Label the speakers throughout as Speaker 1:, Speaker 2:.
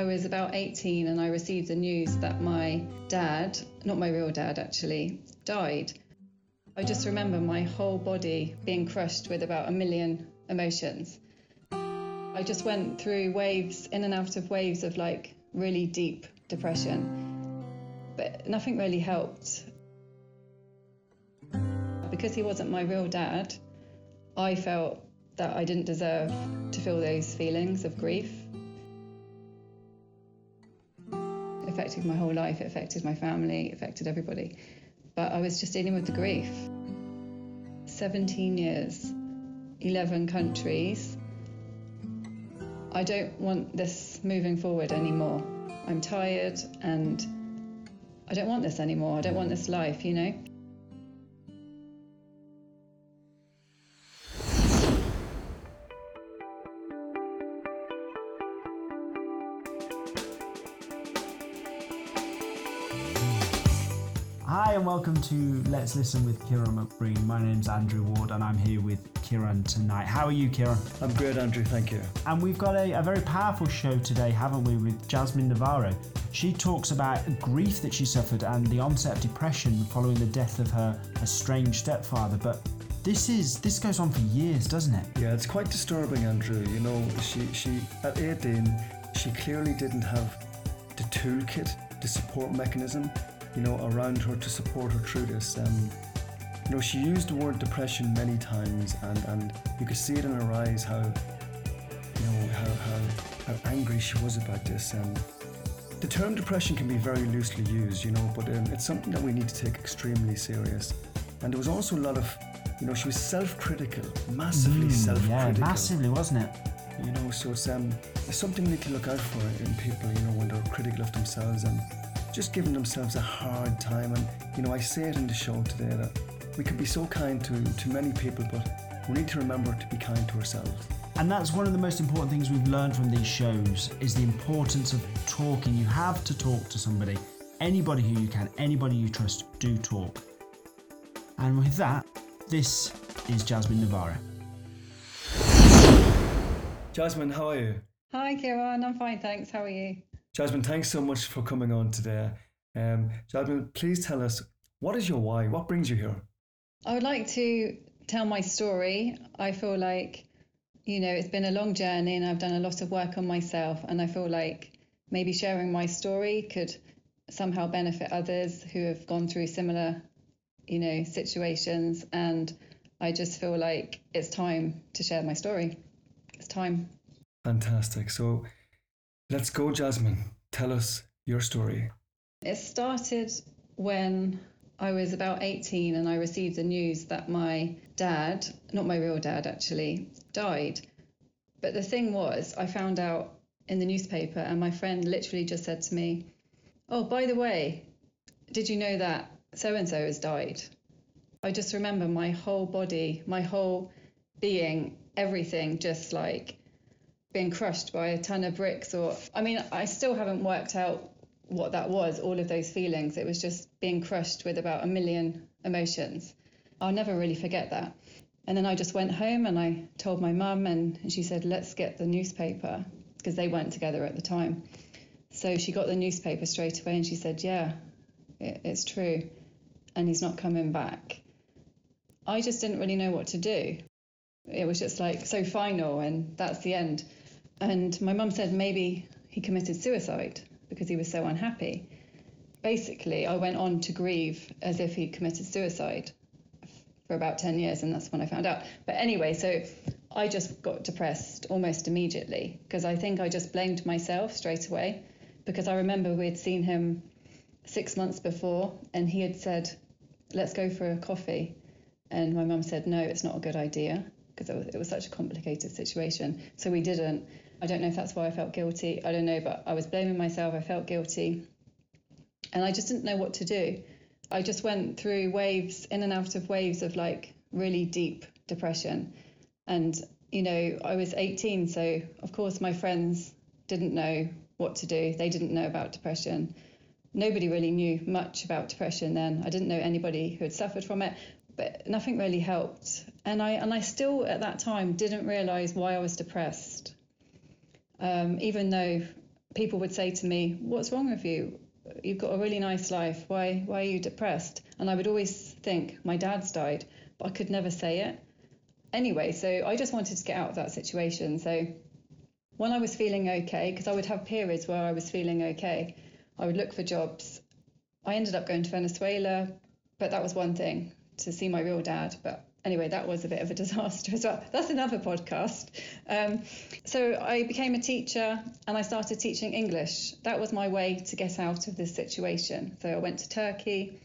Speaker 1: I was about 18 and I received the news that my dad, not my real dad actually, died. I just remember my whole body being crushed with about a million emotions. I just went through waves, in and out of waves of like really deep depression, but nothing really helped. Because he wasn't my real dad, I felt that I didn't deserve to feel those feelings of grief. Affected my whole life, it affected my family, it affected everybody. But I was just dealing with the grief. 17 years, 11 countries. I don't want this moving forward anymore. I'm tired and I don't want this anymore. I don't want this life, you know?
Speaker 2: Hi and welcome to Let's Listen with Ciarán McBreen. My name's Andrew Ward and I'm here with Ciarán tonight. How are you, Ciarán?
Speaker 3: I'm good, Andrew, thank you.
Speaker 2: And we've got a, a very powerful show today, haven't we, with Jasmine Navarro. She talks about grief that she suffered and the onset of depression following the death of her estranged stepfather. But this is this goes on for years, doesn't it?
Speaker 3: Yeah, it's quite disturbing, Andrew. You know, she she at 18, she clearly didn't have the toolkit, the support mechanism, you know, around her to support her through this. Um, you know, she used the word depression many times, and, and you could see it in her eyes how, you know, how, how, how angry she was about this. And the term depression can be very loosely used, you know, but um, it's something that we need to take extremely serious. And there was also a lot of, you know, she was self-critical, massively
Speaker 2: Mm,
Speaker 3: self-critical.
Speaker 2: Yeah, massively, wasn't it?
Speaker 3: You know, so it's, um, it's something we need to look out for in people, you know, when they're critical of themselves and just giving themselves a hard time. And, you know, I say it in the show today that we can be so kind to, to many people, but we need to remember to be kind to ourselves.
Speaker 2: And that's one of the most important things we've learned from these shows is the importance of talking. You have to talk to somebody. Anybody who you can, anybody you trust, do talk. And with that, this is Jasmine Navarro.
Speaker 3: Jasmine, how are you?
Speaker 1: Hi, Ciarán. I'm fine, thanks. How are you?
Speaker 3: Jasmine, thanks so much for coming on today. Um, Jasmine, please tell us what is your why? What brings you here?
Speaker 1: I would like to tell my story. I feel like, you know, it's been a long journey and I've done a lot of work on myself. And I feel like maybe sharing my story could somehow benefit others who have gone through similar, you know, situations. And I just feel like it's time to share my story. It's time.
Speaker 3: Fantastic. So let's go, Jasmine. Tell us your story.
Speaker 1: It started when I was about 18 and I received the news that my dad, not my real dad actually, died. But the thing was, I found out in the newspaper, and my friend literally just said to me, Oh, by the way, did you know that so and so has died? I just remember my whole body, my whole being, everything just like being crushed by a ton of bricks or I mean I still haven't worked out what that was all of those feelings. It was just being crushed with about a million emotions. I'll never really forget that. And then I just went home and I told my mum and she said let's get the newspaper because they weren't together at the time. So she got the newspaper straight away and she said yeah it, it's true and he's not coming back. I just didn't really know what to do. It was just like so final and that's the end and my mum said maybe he committed suicide because he was so unhappy. Basically, I went on to grieve as if he committed suicide for about 10 years, and that's when I found out. But anyway, so I just got depressed almost immediately because I think I just blamed myself straight away because I remember we had seen him six months before and he had said, Let's go for a coffee. And my mum said, No, it's not a good idea because it was, it was such a complicated situation. So we didn't. I don't know if that's why I felt guilty. I don't know, but I was blaming myself. I felt guilty. And I just didn't know what to do. I just went through waves, in and out of waves of like really deep depression. And, you know, I was 18. So, of course, my friends didn't know what to do. They didn't know about depression. Nobody really knew much about depression then. I didn't know anybody who had suffered from it, but nothing really helped. And I and I still at that time didn't realize why I was depressed um, even though people would say to me, What's wrong with you? You've got a really nice life. Why, why are you depressed? And I would always think, My dad's died, but I could never say it. Anyway, so I just wanted to get out of that situation. So when I was feeling okay, because I would have periods where I was feeling okay, I would look for jobs. I ended up going to Venezuela, but that was one thing to see my real dad. But anyway, that was a bit of a disaster as well. That's another podcast. Um, so I became a teacher and I started teaching English. That was my way to get out of this situation. So I went to Turkey.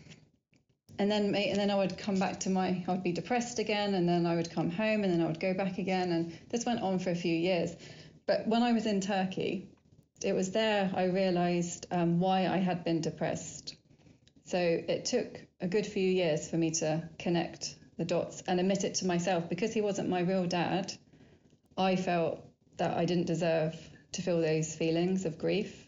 Speaker 1: And then, and then I would come back to my, I would be depressed again, and then I would come home, and then I would go back again, and this went on for a few years. But when I was in Turkey, it was there I realised um, why I had been depressed. So it took a good few years for me to connect the dots and admit it to myself because he wasn't my real dad. I felt that I didn't deserve to feel those feelings of grief.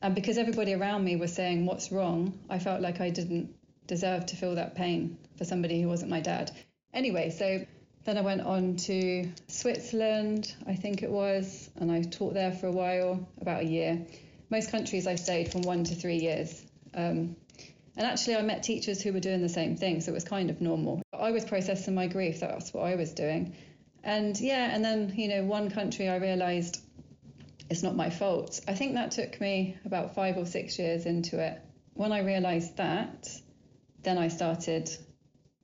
Speaker 1: And because everybody around me was saying, What's wrong? I felt like I didn't deserve to feel that pain for somebody who wasn't my dad. Anyway, so then I went on to Switzerland, I think it was, and I taught there for a while, about a year. Most countries I stayed from one to three years. Um, and actually, I met teachers who were doing the same thing, so it was kind of normal. I was processing my grief, that's what I was doing. And yeah, and then, you know, one country I realised it's not my fault. I think that took me about five or six years into it. When I realised that, then I started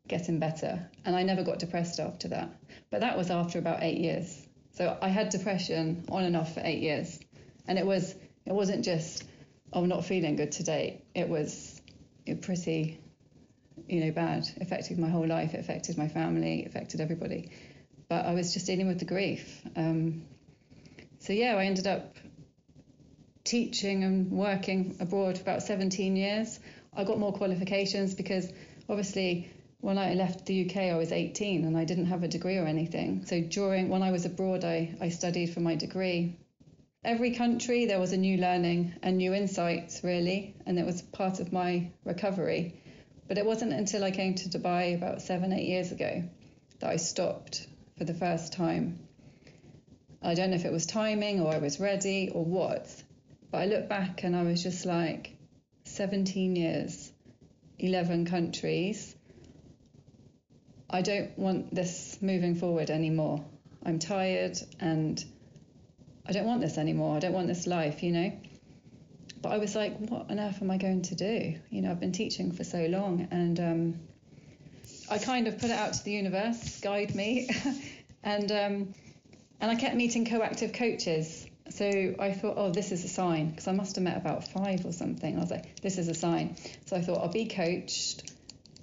Speaker 1: getting better. And I never got depressed after that. But that was after about eight years. So I had depression on and off for eight years. And it was it wasn't just, oh, I'm not feeling good today. It was pretty, you know, bad. Affected my whole life. It affected my family. It affected everybody. But I was just dealing with the grief. Um, so yeah, I ended up teaching and working abroad for about 17 years. I got more qualifications because obviously when I left the UK, I was 18 and I didn't have a degree or anything. So during when I was abroad, I, I studied for my degree every country there was a new learning and new insights really and it was part of my recovery but it wasn't until i came to dubai about seven eight years ago that i stopped for the first time i don't know if it was timing or i was ready or what but i look back and i was just like 17 years 11 countries i don't want this moving forward anymore i'm tired and I don't want this anymore. I don't want this life, you know. But I was like, what on earth am I going to do? You know, I've been teaching for so long, and um, I kind of put it out to the universe, guide me, and um, and I kept meeting coactive coaches. So I thought, oh, this is a sign, because I must have met about five or something. I was like, this is a sign. So I thought, I'll be coached,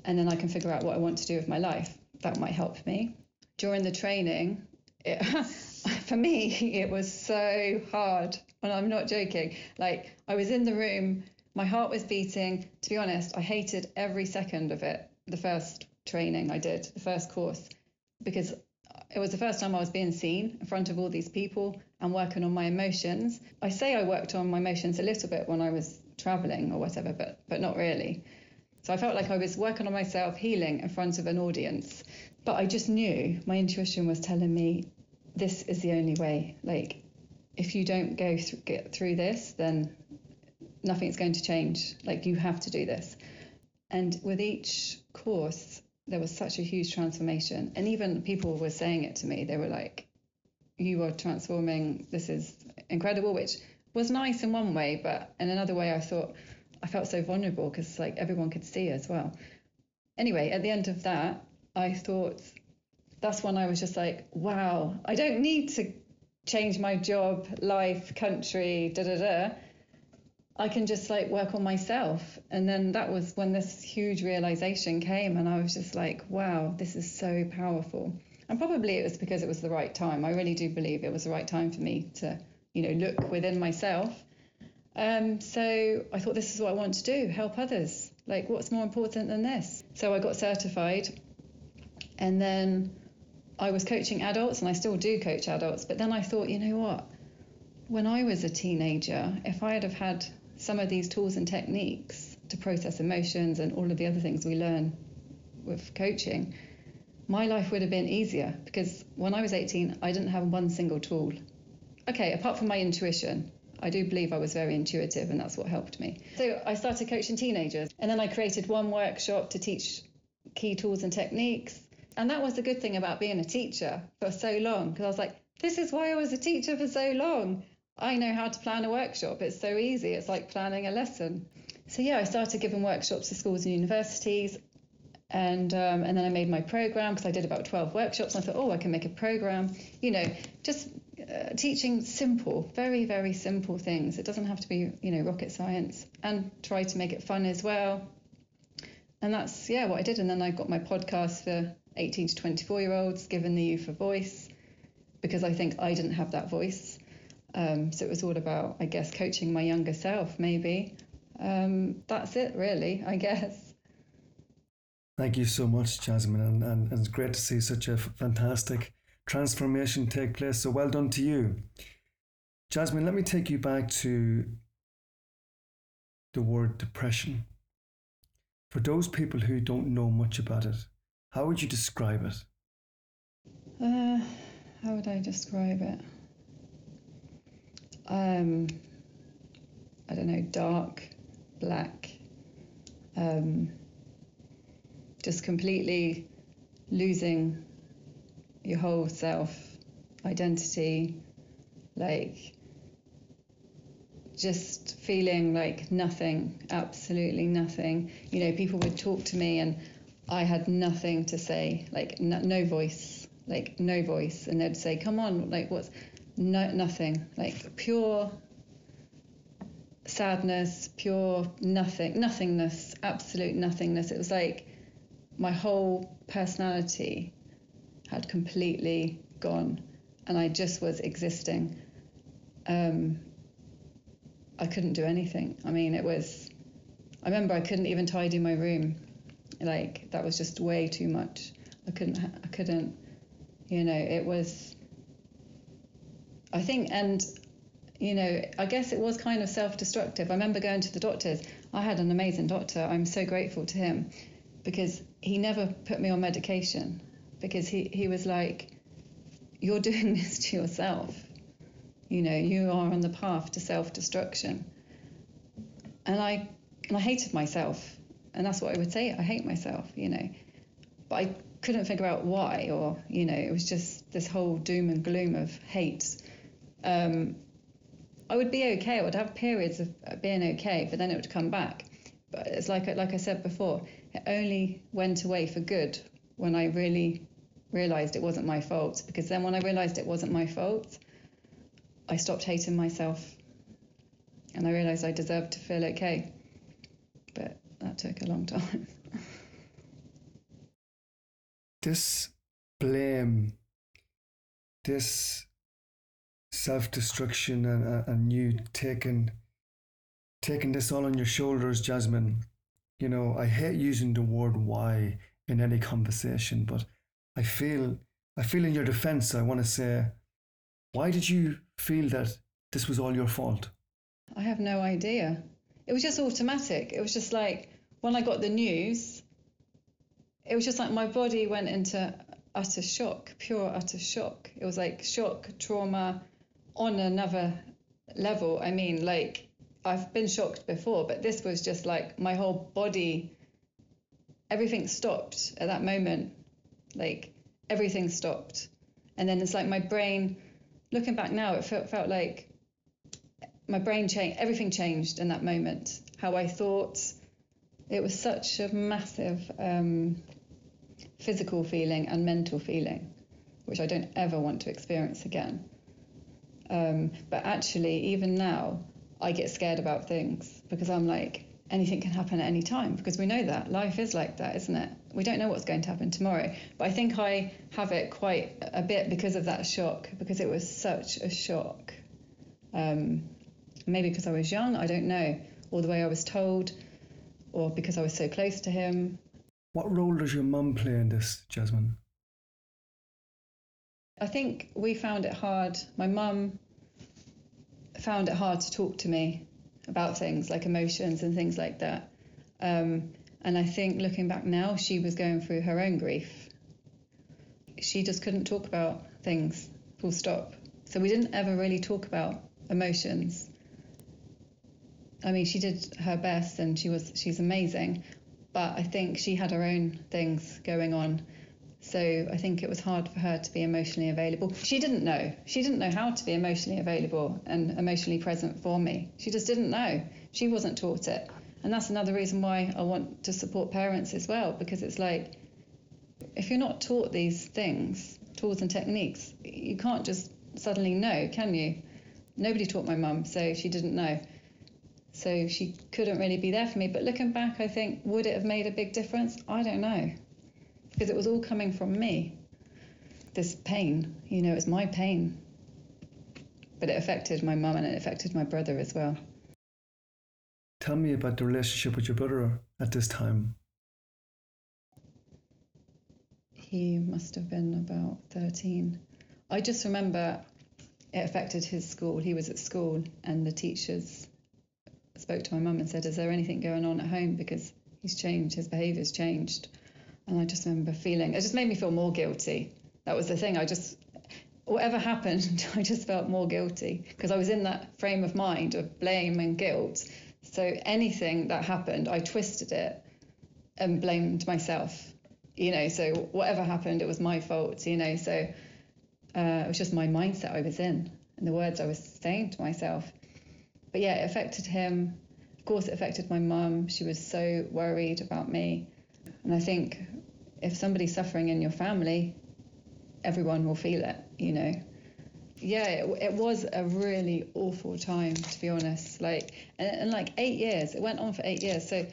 Speaker 1: and then I can figure out what I want to do with my life. That might help me. During the training, it, for me, it was so hard. And I'm not joking. Like, I was in the room, my heart was beating. To be honest, I hated every second of it, the first training I did, the first course, because it was the first time I was being seen in front of all these people and working on my emotions. I say I worked on my emotions a little bit when I was traveling or whatever, but but not really. So I felt like I was working on myself, healing in front of an audience. But I just knew my intuition was telling me this is the only way. Like, if you don't go th- get through this, then nothing's going to change. Like, you have to do this. And with each course, there was such a huge transformation. And even people were saying it to me. They were like, You are transforming. This is incredible, which was nice in one way. But in another way, I thought I felt so vulnerable because like everyone could see as well. Anyway, at the end of that, I thought that's when I was just like, wow, I don't need to change my job, life, country, da da da. I can just like work on myself. And then that was when this huge realization came, and I was just like, wow, this is so powerful. And probably it was because it was the right time. I really do believe it was the right time for me to, you know, look within myself. Um, so I thought this is what I want to do help others. Like, what's more important than this? So I got certified. And then I was coaching adults and I still do coach adults, but then I thought, you know what? When I was a teenager, if I had have had some of these tools and techniques to process emotions and all of the other things we learn with coaching, my life would have been easier because when I was 18, I didn't have one single tool. Okay, apart from my intuition, I do believe I was very intuitive, and that's what helped me. So I started coaching teenagers, and then I created one workshop to teach key tools and techniques. And that was the good thing about being a teacher for so long, because I was like, this is why I was a teacher for so long. I know how to plan a workshop. It's so easy. It's like planning a lesson. So yeah, I started giving workshops to schools and universities, and um, and then I made my program because I did about 12 workshops. And I thought, oh, I can make a program. You know, just uh, teaching simple, very very simple things. It doesn't have to be you know rocket science, and try to make it fun as well. And that's yeah what I did. And then I got my podcast for 18 to 24 year olds, given the youth a voice, because I think I didn't have that voice. Um, so it was all about, I guess, coaching my younger self, maybe. Um, that's it, really, I guess.
Speaker 3: Thank you so much, Jasmine, and, and, and it's great to see such a fantastic transformation take place. So well done to you. Jasmine, let me take you back to the word depression. For those people who don't know much about it, how would you describe it?
Speaker 1: Uh, how would I describe it? Um, I don't know, dark, black, um, just completely losing your whole self identity, like just feeling like nothing, absolutely nothing. You know, people would talk to me and I had nothing to say, like no, no voice, like no voice, and they'd say, "Come on, like what's no nothing, like pure sadness, pure nothing, nothingness, absolute nothingness. It was like my whole personality had completely gone, and I just was existing. Um, I couldn't do anything. I mean, it was. I remember I couldn't even tidy my room. Like that was just way too much. I couldn't. I couldn't. You know, it was. I think, and you know, I guess it was kind of self-destructive. I remember going to the doctors. I had an amazing doctor. I'm so grateful to him because he never put me on medication because he, he was like, You're doing this to yourself. You know, you are on the path to self destruction. And I and I hated myself. And that's what I would say. I hate myself, you know. But I couldn't figure out why or, you know, it was just this whole doom and gloom of hate. Um, I would be okay. I would have periods of being okay, but then it would come back. But it's like like I said before, it only went away for good when I really realized it wasn't my fault. Because then when I realized it wasn't my fault, I stopped hating myself and I realized I deserved to feel okay. But that took a long time.
Speaker 3: this blame, this self destruction, and, and you taking, taking this all on your shoulders, Jasmine. You know, I hate using the word why in any conversation, but I feel I feel in your defense I want to say why did you feel that this was all your fault?
Speaker 1: I have no idea. It was just automatic. It was just like when I got the news, it was just like my body went into utter shock, pure utter shock. It was like shock, trauma on another level. I mean, like I've been shocked before, but this was just like my whole body, everything stopped at that moment. Like everything stopped. And then it's like my brain looking back now, it felt, felt like my brain changed, everything changed in that moment. How I thought, it was such a massive um, physical feeling and mental feeling, which I don't ever want to experience again. Um, but actually, even now, I get scared about things because I'm like, anything can happen at any time because we know that life is like that, isn't it? We don't know what's going to happen tomorrow. But I think I have it quite a bit because of that shock, because it was such a shock. Um, maybe because I was young, I don't know, or the way I was told, or because I was so close to him.
Speaker 3: What role does your mum play in this, Jasmine?
Speaker 1: I think we found it hard. My mum found it hard to talk to me about things like emotions and things like that. Um, and I think looking back now, she was going through her own grief. She just couldn't talk about things, full stop. So we didn't ever really talk about emotions. I mean, she did her best and she was she's amazing, but I think she had her own things going on. So I think it was hard for her to be emotionally available. She didn't know. She didn't know how to be emotionally available and emotionally present for me. She just didn't know. She wasn't taught it. And that's another reason why I want to support parents as well, because it's like if you're not taught these things, tools and techniques, you can't just suddenly know, can you? Nobody taught my mum, so she didn't know. So she couldn't really be there for me. But looking back, I think, would it have made a big difference? I don't know. Because it was all coming from me. This pain, you know, it's my pain. But it affected my mum and it affected my brother as well.
Speaker 3: Tell me about the relationship with your brother at this time.
Speaker 1: He must have been about 13. I just remember it affected his school. He was at school and the teachers spoke to my mum and said, Is there anything going on at home? Because he's changed, his behaviour's changed. And I just remember feeling, it just made me feel more guilty. That was the thing. I just, whatever happened, I just felt more guilty because I was in that frame of mind of blame and guilt so anything that happened, I twisted it and blamed myself. You know, so whatever happened, it was my fault. You know, so uh, it was just my mindset I was in and the words I was saying to myself. But yeah, it affected him. Of course, it affected my mum. She was so worried about me. And I think if somebody's suffering in your family, everyone will feel it, you know yeah, it, it, was a really awful time to be honest. Like, and, and, like eight years, it went on for eight years. So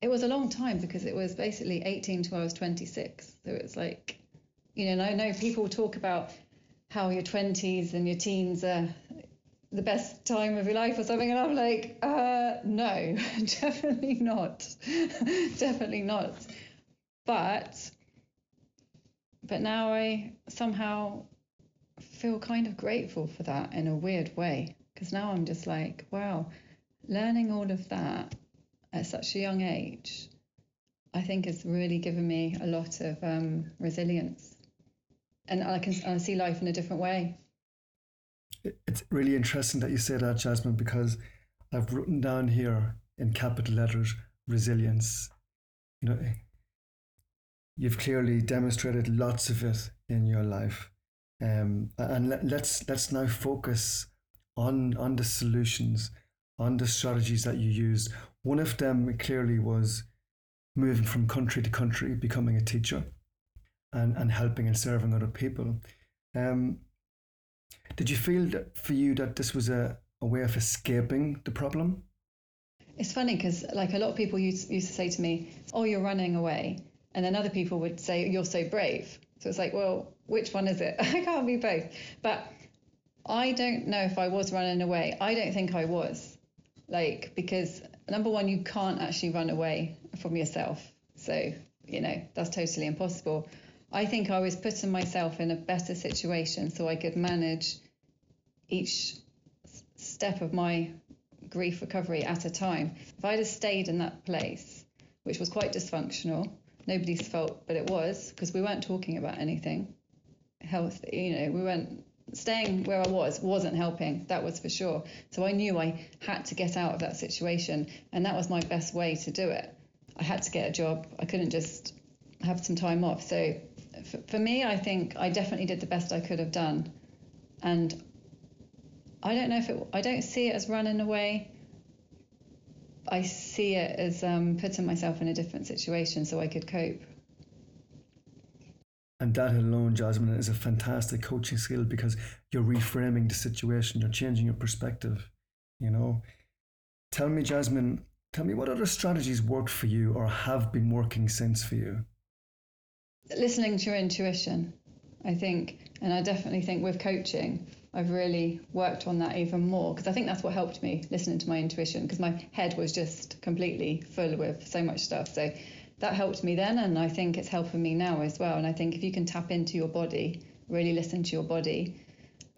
Speaker 1: it was a long time because it was basically 18 to I was 26. So it's like, you know, and I know people talk about how your 20s and your teens are the best time of your life or something, and I'm like, uh, no, definitely not, definitely not. But but now I somehow feel kind of grateful for that in a weird way because now I'm just like, wow, learning all of that at such a young age, I think has really given me a lot of um, resilience, and I can I see life in a different way.
Speaker 3: It's really interesting that you say that, Jasmine, because I've written down here in capital letters resilience. You know, you've clearly demonstrated lots of it in your life. Um, and let, let's let's now focus on on the solutions, on the strategies that you used. One of them clearly was moving from country to country, becoming a teacher, and and helping and serving other people. Um, did you feel that for you that this was a, a way of escaping the problem?
Speaker 1: It's funny because like a lot of people used, used to say to me, "Oh, you're running away," and then other people would say, "You're so brave." So it's like, well, which one is it? I can't be both. But I don't know if I was running away. I don't think I was. Like, because number one, you can't actually run away from yourself. So, you know, that's totally impossible. I think I was putting myself in a better situation so I could manage each step of my grief recovery at a time. If I'd have stayed in that place, which was quite dysfunctional, nobody's fault, but it was because we weren't talking about anything health. You know, we weren't staying where I was wasn't helping. That was for sure. So I knew I had to get out of that situation, and that was my best way to do it. I had to get a job. I couldn't just have some time off. So for, for me, I think I definitely did the best I could have done, and I don't know if it. I don't see it as running away. I see it as um, putting myself in a different situation so I could cope.
Speaker 3: And that alone, Jasmine, is a fantastic coaching skill because you're reframing the situation, you're changing your perspective. You know, tell me, Jasmine, tell me what other strategies worked for you or have been working since for you?
Speaker 1: Listening to your intuition, I think, and I definitely think with coaching, I've really worked on that even more because I think that's what helped me listening to my intuition because my head was just completely full with so much stuff. So that helped me then, and I think it's helping me now as well. And I think if you can tap into your body, really listen to your body,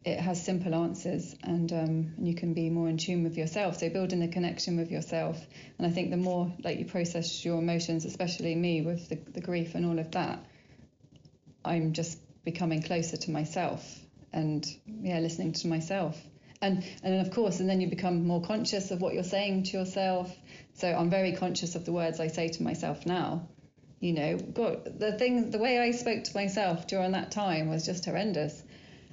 Speaker 1: it has simple answers, and um, and you can be more in tune with yourself. So building the connection with yourself, and I think the more like you process your emotions, especially me with the, the grief and all of that, I'm just becoming closer to myself and yeah, listening to myself. and and of course and then you become more conscious of what you're saying to yourself. So i'm very conscious of the words i say to myself now. You know god the thing the way i spoke to myself during that time was just horrendous.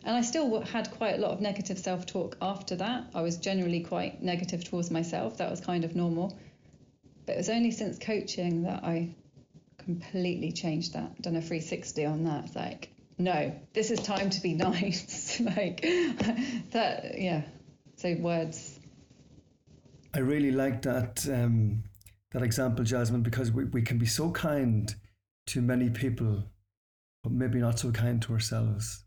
Speaker 1: And i still had quite a lot of negative self-talk after that. I was generally quite negative towards myself. That was kind of normal. But it was only since coaching that i completely changed that done a 360 on that it's like no, this is time to be nice. like that, yeah. So words.
Speaker 3: I really like that um, that example, Jasmine, because we, we can be so kind to many people, but maybe not so kind to ourselves.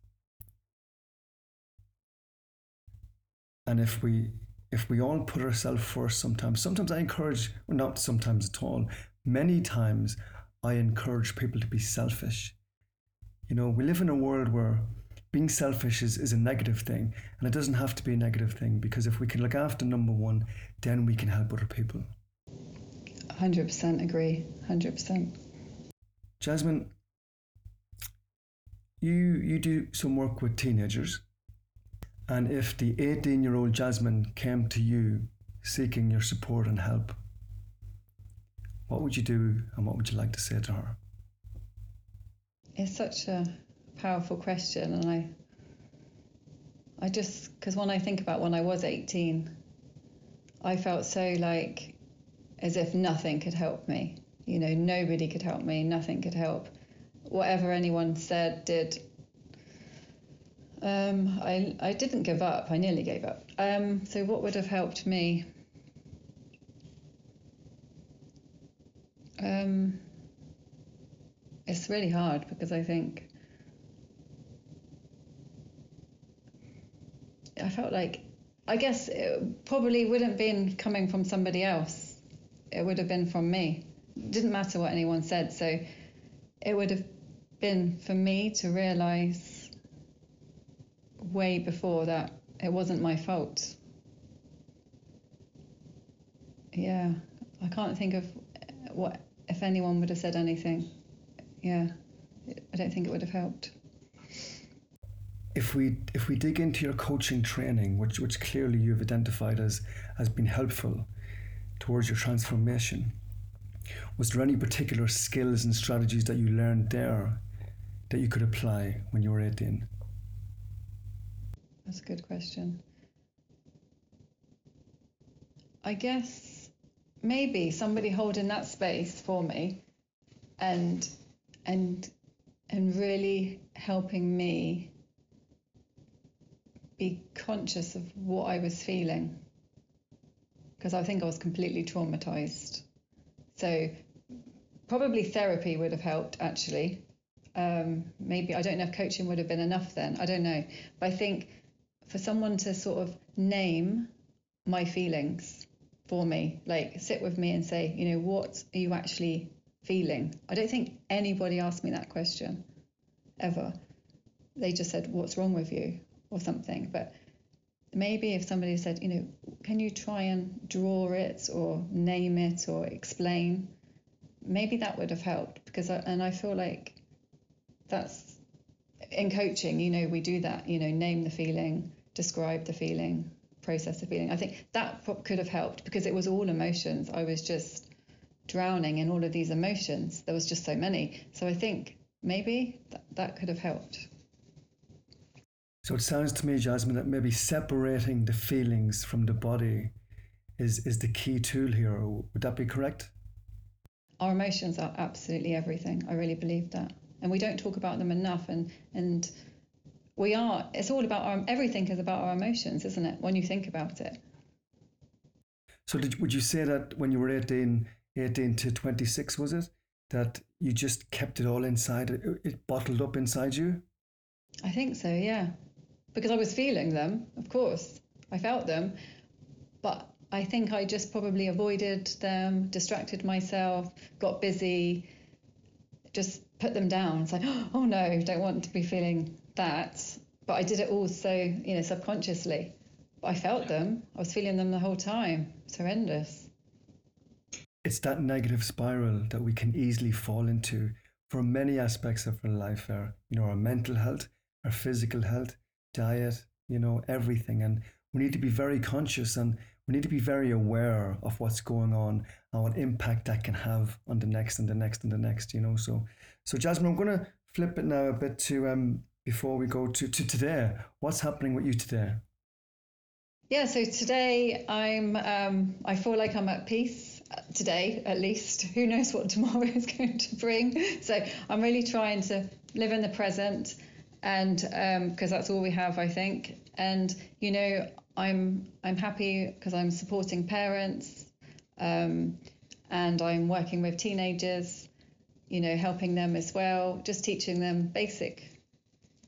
Speaker 3: And if we if we all put ourselves first sometimes, sometimes I encourage, well, not sometimes at all, many times I encourage people to be selfish you know, we live in a world where being selfish is, is a negative thing, and it doesn't have to be a negative thing because if we can look after number one, then we can help other people.
Speaker 1: 100% agree. 100%.
Speaker 3: Jasmine, you you do some work with teenagers, and if the 18 year old Jasmine came to you seeking your support and help, what would you do and what would you like to say to her?
Speaker 1: It's such a powerful question, and I, I just because when I think about when I was 18, I felt so like as if nothing could help me. You know, nobody could help me, nothing could help. Whatever anyone said, did. Um, I I didn't give up. I nearly gave up. Um, so what would have helped me? Um, it's really hard because I think I felt like I guess it probably wouldn't been coming from somebody else. It would have been from me. It didn't matter what anyone said, so it would have been for me to realize way before that it wasn't my fault. Yeah, I can't think of what if anyone would have said anything yeah, I don't think it would have helped.
Speaker 3: If we if we dig into your coaching training, which which clearly you've identified as as being helpful towards your transformation, was there any particular skills and strategies that you learned there that you could apply when you were 18?
Speaker 1: That's a good question. I guess maybe somebody holding that space for me and and and really helping me be conscious of what I was feeling because I think I was completely traumatized. So probably therapy would have helped actually. Um, maybe I don't know if coaching would have been enough then. I don't know, but I think for someone to sort of name my feelings for me, like sit with me and say, you know, what are you actually feeling? I don't think anybody asked me that question ever. They just said, What's wrong with you? or something. But maybe if somebody said, You know, can you try and draw it or name it or explain? Maybe that would have helped because, I, and I feel like that's in coaching, you know, we do that, you know, name the feeling, describe the feeling, process of feeling. I think that could have helped because it was all emotions. I was just drowning in all of these emotions. There was just so many. So I think maybe that, that could have helped.
Speaker 3: So it sounds to me, Jasmine, that maybe separating the feelings from the body is, is the key tool here. Would that be correct?
Speaker 1: Our emotions are absolutely everything. I really believe that. And we don't talk about them enough. And, and we are, it's all about our, everything is about our emotions, isn't it? When you think about it.
Speaker 3: So did, would you say that when you were 18, 18 to 26, was it? That you just kept it all inside, it, it bottled up inside you?
Speaker 1: I think so, yeah. Because I was feeling them, of course. I felt them. But I think I just probably avoided them, distracted myself, got busy, just put them down. It's like, oh no, don't want to be feeling that. But I did it all so, you know, subconsciously. But I felt them. I was feeling them the whole time. It's horrendous
Speaker 3: it's that negative spiral that we can easily fall into for many aspects of our life our you know our mental health our physical health diet you know everything and we need to be very conscious and we need to be very aware of what's going on and what impact that can have on the next and the next and the next, you know. So so Jasmine, I'm gonna flip it now a bit to um before we go to, to today. What's happening with you today?
Speaker 1: Yeah, so today I'm um, I feel like I'm at peace uh, today at least. Who knows what tomorrow is going to bring? So I'm really trying to live in the present, and because um, that's all we have, I think. And you know, I'm I'm happy because I'm supporting parents, um, and I'm working with teenagers. You know, helping them as well, just teaching them basic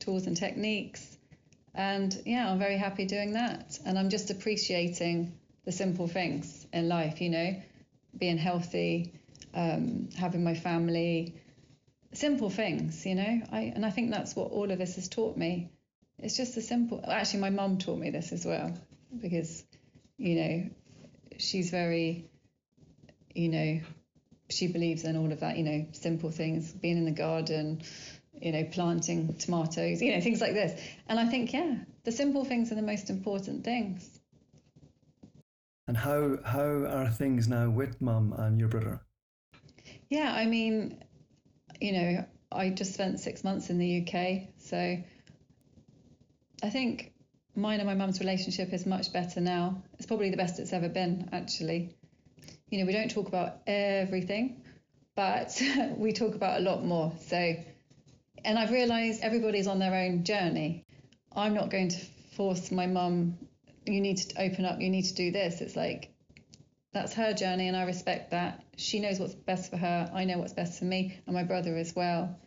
Speaker 1: tools and techniques. And yeah, I'm very happy doing that. And I'm just appreciating the simple things in life, you know, being healthy, um, having my family, simple things, you know. I and I think that's what all of this has taught me. It's just the simple. Actually, my mum taught me this as well because, you know, she's very, you know, she believes in all of that. You know, simple things, being in the garden, you know, planting tomatoes, you know, things like this. And I think, yeah, the simple things are the most important things.
Speaker 3: And how how are things now with mum and your brother?
Speaker 1: Yeah, I mean, you know, I just spent six months in the UK, so I think mine and my mum's relationship is much better now. It's probably the best it's ever been, actually. You know, we don't talk about everything, but we talk about a lot more. So and I've realised everybody's on their own journey. I'm not going to force my mum, you need to open up, you need to do this. It's like, that's her journey, and I respect that. She knows what's best for her. I know what's best for me, and my brother as well.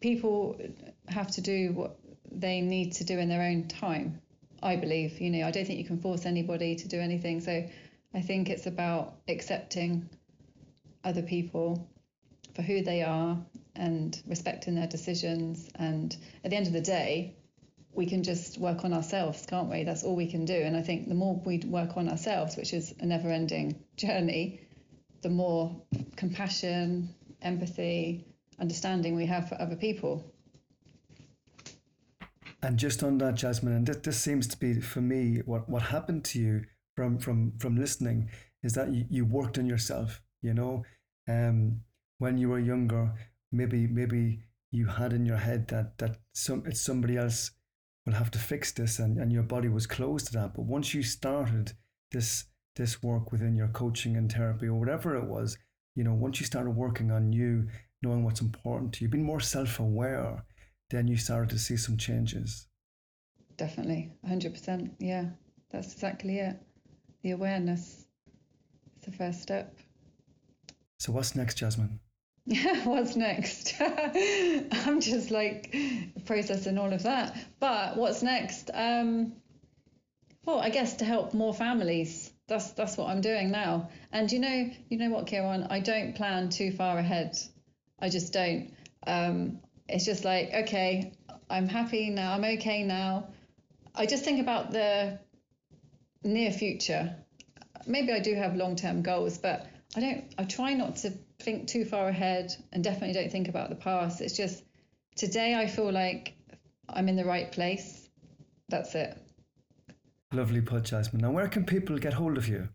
Speaker 1: People have to do what they need to do in their own time, I believe. You know, I don't think you can force anybody to do anything. So I think it's about accepting other people for who they are and respecting their decisions. And at the end of the day, we can just work on ourselves, can't we? That's all we can do. And I think the more we work on ourselves, which is a never ending journey, the more compassion, empathy, understanding we have for other people.
Speaker 3: And just on that, Jasmine, and this, this seems to be for me what, what happened to you from from from listening is that you, you worked on yourself. You know, um, when you were younger, maybe maybe you had in your head that that some it's somebody else will have to fix this and, and your body was closed to that. But once you started this this work within your coaching and therapy or whatever it was, you know, once you started working on you, knowing what's important to you, being more self-aware, then you started to see some changes.
Speaker 1: Definitely, 100%. Yeah, that's exactly it. The awareness is the first step.
Speaker 3: So, what's next, Jasmine?
Speaker 1: what's next? I'm just like processing all of that. But what's next? Um, well, I guess to help more families. That's that's what I'm doing now. And you know, you know what, Ciarán? I don't plan too far ahead. I just don't. Um, it's just like, okay, I'm happy now. I'm okay now. I just think about the near future. Maybe I do have long-term goals, but I don't. I try not to think too far ahead and definitely don't think about the past. It's just today I feel like I'm in the right place. That's it.
Speaker 3: Lovely put, Jasmine. Now, where can people get hold of you?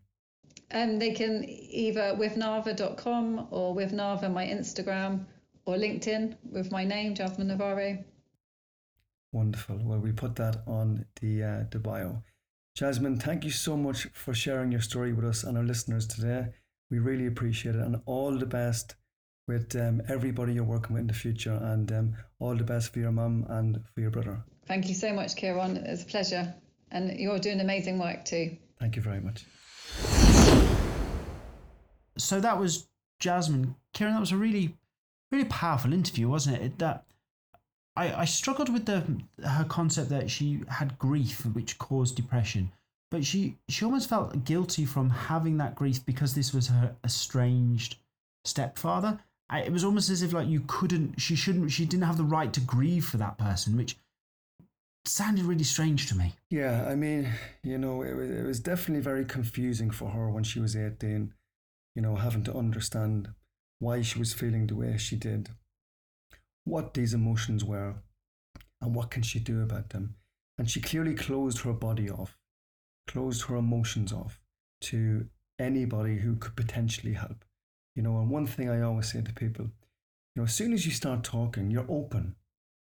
Speaker 1: Um, they can either withnava.com or with Nava, my Instagram, or LinkedIn with my name, Jasmine Navarro.
Speaker 3: Wonderful. Well, we put that on the uh, the bio. Jasmine, thank you so much for sharing your story with us and our listeners today. We really appreciate it and all the best with um, everybody you're working with in the future and um, all the best for your mum and for your brother.
Speaker 1: Thank you so much, Ciarán. It's a pleasure. And you're doing amazing work too.
Speaker 3: Thank you very much.
Speaker 2: So that was Jasmine. Ciarán, that was a really, really powerful interview, wasn't it? That I, I struggled with the her concept that she had grief which caused depression but she she almost felt guilty from having that grief because this was her estranged stepfather. it was almost as if like you couldn't, she shouldn't, she didn't have the right to grieve for that person, which sounded really strange to me.
Speaker 3: Yeah, I mean, you know, it was, it was definitely very confusing for her when she was 18, you know, having to understand why she was feeling the way she did, what these emotions were, and what can she do about them. And she clearly closed her body off, closed her emotions off to anybody who could potentially help. You know, and one thing I always say to people, you know, as soon as you start talking, you're open.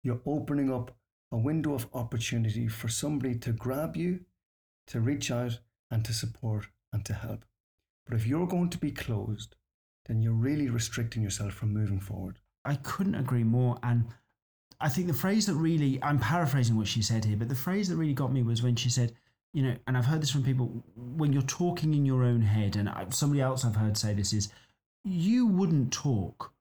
Speaker 3: You're opening up a window of opportunity for somebody to grab you, to reach out and to support and to help. But if you're going to be closed, then you're really restricting yourself from moving forward.
Speaker 2: I couldn't agree more. And I think the phrase that really, I'm paraphrasing what she said here, but the phrase that really got me was when she said, you know, and I've heard this from people, when you're talking in your own head, and somebody else I've heard say this is, you wouldn't talk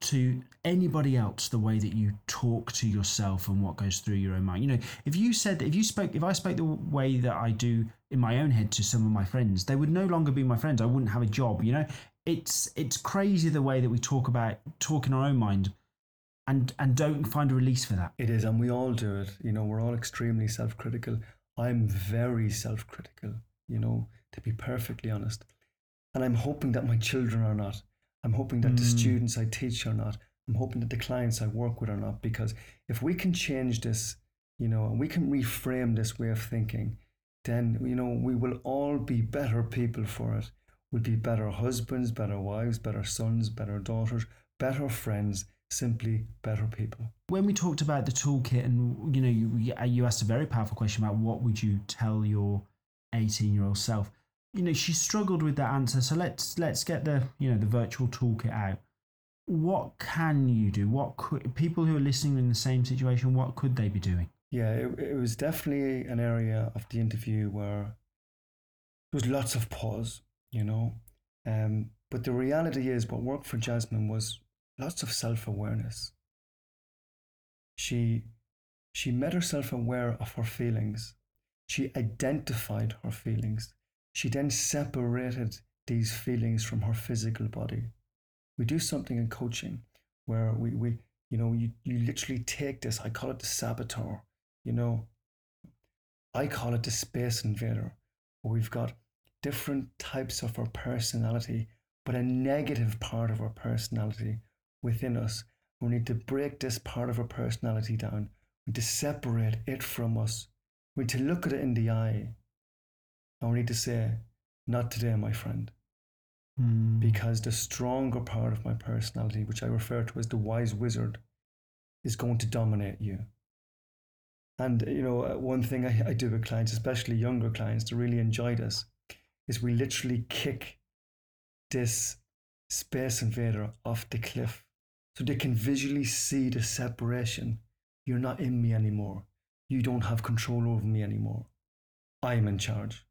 Speaker 2: to anybody else the way that you talk to yourself and what goes through your own mind. You know, if you said, if you spoke, if I spoke the way that I do in my own head to some of my friends, they would no longer be my friends. I wouldn't have a job. You know, it's it's crazy the way that we talk about talk in our own mind, and and don't find a release for that.
Speaker 3: It is, and we all do it. You know, we're all extremely self-critical. I'm very self-critical. You know, to be perfectly honest, and I'm hoping that my children are not. I'm hoping that mm. the hmm. students I teach are not. I'm hoping that the clients I work with are not. Because if we can change this, you know, and we can reframe this way of thinking, then, you know, we will all be better people for it. We'll be better husbands, better wives, better sons, better daughters, better friends, simply better people.
Speaker 2: When we talked about the toolkit, and you know, you, you asked a very powerful question about what would you tell your 18 year old self. You know she struggled with that answer so let's let's get the you know the virtual toolkit out. What can you do? What could people who are listening in the same situation what could they be doing?
Speaker 3: Yeah it, it was definitely an area of the interview where there was lots of pause you know? Um, but the reality is what worked for jasmine was lots of self-awareness. She she made herself aware of her feelings. She identified her feelings. She then separated these feelings from her physical body. We do something in coaching where we, we you know, you, you literally take this, I call it the saboteur, you know, I call it the space invader, we've got different types of our personality, but a negative part of our personality within us. We need to break this part of our personality down. We need to separate it from us. We need to look at it in the eye I need to say, not today, my friend. Mm. Because the stronger part of my personality, which I refer to as the wise wizard, is going to dominate you. And, you know, uh, one thing I, I do with clients, especially younger clients, to really enjoy this, is we literally kick this space invader off the cliff so they can visually see the separation. You're not in me anymore. You don't have control over me anymore. I'm in charge.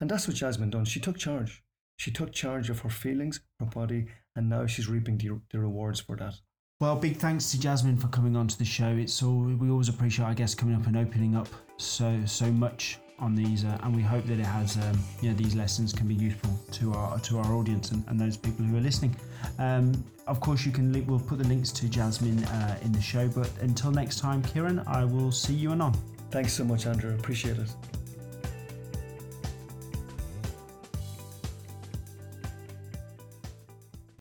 Speaker 3: And that's what Jasmine done. She took charge. She took charge of her feelings, her body, and now she's reaping the, the rewards for that.
Speaker 2: Well, big thanks to Jasmine for coming onto the show. It's all we always appreciate, I guess, coming up and opening up so so much on these, uh, and we hope that it has, um, you know, these lessons can be useful to our to our audience and, and those people who are listening. Um, of course, you can link, we'll put the links to Jasmine uh, in the show. But until next time, Ciarán, I will see you anon.
Speaker 3: Thanks so much, Andrew. Appreciate it.